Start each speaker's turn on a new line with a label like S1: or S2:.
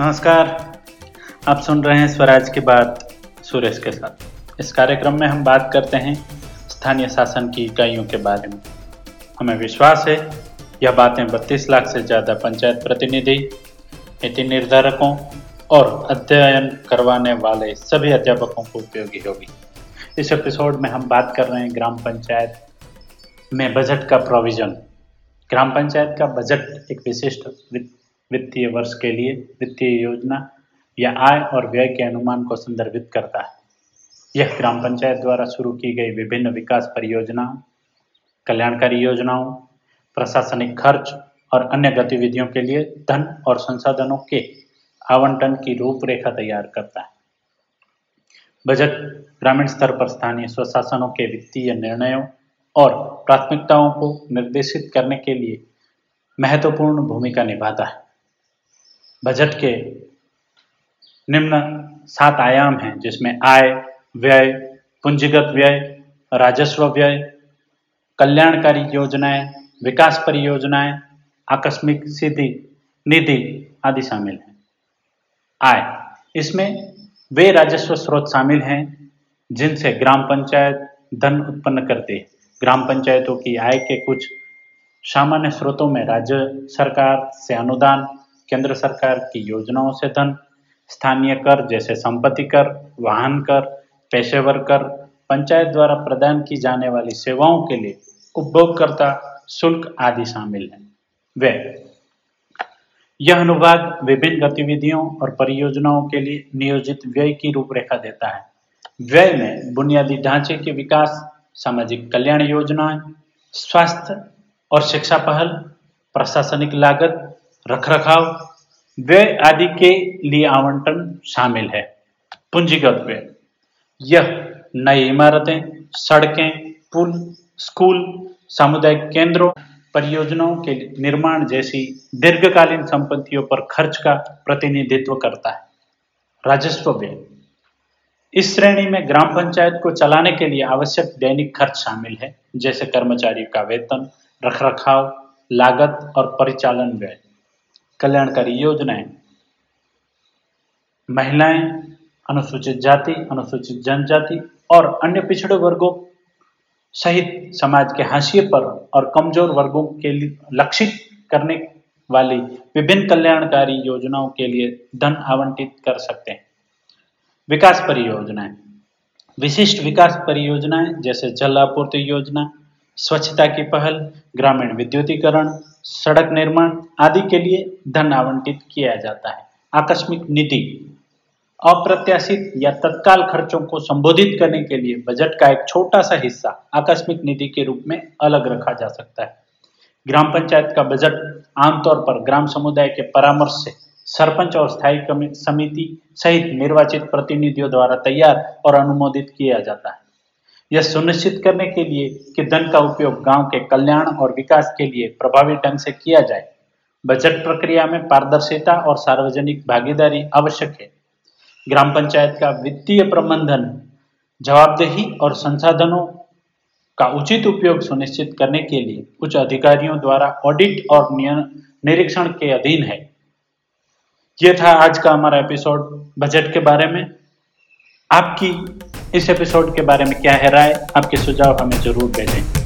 S1: नमस्कार। आप सुन रहे हैं स्वराज की बात सुरेश के साथ। इस कार्यक्रम में हम बात करते हैं स्थानीय शासन की इकाइयों के बारे में। हमें विश्वास है, यह बातें 32 लाख से ज़्यादा पंचायत प्रतिनिधि, नीति निर्धारकों और अध्ययन करवाने वाले सभी अध्यापकों को उपयोगी होगी। इस एपिसोड में हम बात कर रहे हैं ग्राम पंचायत में बजट का प्रोविज़न ग्राम पंचायत का बजट एक विशिष्ट वित्तीय वर्ष के लिए वित्तीय योजना या आय और व्यय के अनुमान को संदर्भित करता है। यह ग्राम पंचायत द्वारा शुरू की गई विभिन्न विकास परियोजनाओं, कल्याणकारी योजनाओं, प्रशासनिक खर्च और अन्य गतिविधियों के लिए धन और संसाधनों के आवंटन की रूपरेखा तैयार करता है। बजट ग्रामीण स्तर पर स्थानीय स्वशासनों के वित्तीय निर्णयों और प्राथमिकताओं को निर्देशित करने के लिए महत्वपूर्ण भूमिका निभाता है। बजट के निम्न सात आयाम हैं, जिसमें आय, व्यय, पूंजीगत व्यय, राजस्व व्यय, कल्याणकारी योजनाएँ, विकास परियोजनाएँ, आकस्मिक सिद्धि, निधि आदि शामिल हैं। आय, इसमें वे राजस्व स्रोत शामिल हैं, जिनसे ग्राम पंचायत धन उत्पन्न करते है। ग्राम पंचायतों की आय के कुछ सामान्य स्रोतों में राज्य सरकार से अनुदान केंद्र सरकार की योजनाओं से धन, स्थानीय कर जैसे संपत्ति कर, वाहन कर, पेशेवर कर, पंचायत द्वारा प्रदान की जाने वाली सेवाओं के लिए उपभोगकर्ता शुल्क आदि शामिल हैं। वे, यह अनुभाग विभिन्न गतिविधियों और परियोजनाओं के लिए नियोजित व्यय की रूपरेखा देता है। व्यय में बुनियादी ढांचे के विकास, सामाजिक कल्याण योजनाएँ, स्वास्थ्य और शिक्षा पहल, प्रशासनिक लागत रखरखाव, व्यय आदि के लिए आवंटन शामिल है। पूंजीगत व्यय यह नई इमारतें, सड़कें, पुल, स्कूल, सामुदायिक केंद्रों, परियोजनाओं के निर्माण जैसी दीर्घकालीन संपत्तियों पर खर्च का प्रतिनिधित्व करता है। राजस्व व्यय। इस श्रेणी में ग्राम पंचायत को चलाने के लिए आवश्यक दैनिक खर्च शामिल है, जैसे कर्मचारी का वेतन, रखरखाव, लागत और परिचालन व्यय। कल्याणकारी योजनाएँ, महिलाएँ, अनुसूचित जाति, अनुसूचित जनजाति और अन्य पिछड़े वर्गों सहित समाज के हाशिए पर और कमज़ोर वर्गों के लिए लक्षित करने वाली विभिन्न कल्याणकारी योजनाओं के लिए धन आवंटित कर सकते हैं। विकास परियोजनाएँ, विशिष्ट विकास परियोजनाएँ जैसे जल आपूर्ति योजना, स्वच्छता की पहल, ग्रामीण विद्युतीकरण सड़क निर्माण आदि के लिए धन आवंटित किया जाता है। आकस्मिक निधि, अप्रत्याशित या तत्काल खर्चों को संबोधित करने के लिए बजट का एक छोटा सा हिस्सा आकस्मिक निधि के रूप में अलग रखा जा सकता है। ग्राम पंचायत का बजट आमतौर पर ग्राम समुदाय के परामर्श से सरपंच और स्थायी समिति सहित निर्वाचित प्रतिनिधियों द्वारा तैयार और अनुमोदित किया जाता है। यह सुनिश्चित करने के लिए कि धन का उपयोग गाँव के कल्याण और विकास के लिए प्रभावी ढंग से किया जाए। बजट प्रक्रिया में पारदर्शिता और सार्वजनिक भागीदारी आवश्यक है। ग्राम पंचायत का वित्तीय प्रबंधन, जवाबदेही और संसाधनों का उचित उपयोग सुनिश्चित करने के लिए उच्च अधिकारियों द्वारा ऑडिट और निरीक्षण के अधीन है। यह था आज का हमारा एपिसोड बजट के बारे में। आपकी इस एपिसोड के बारे में क्या है राय? आपके सुझाव हमें ज़रूर भेजें।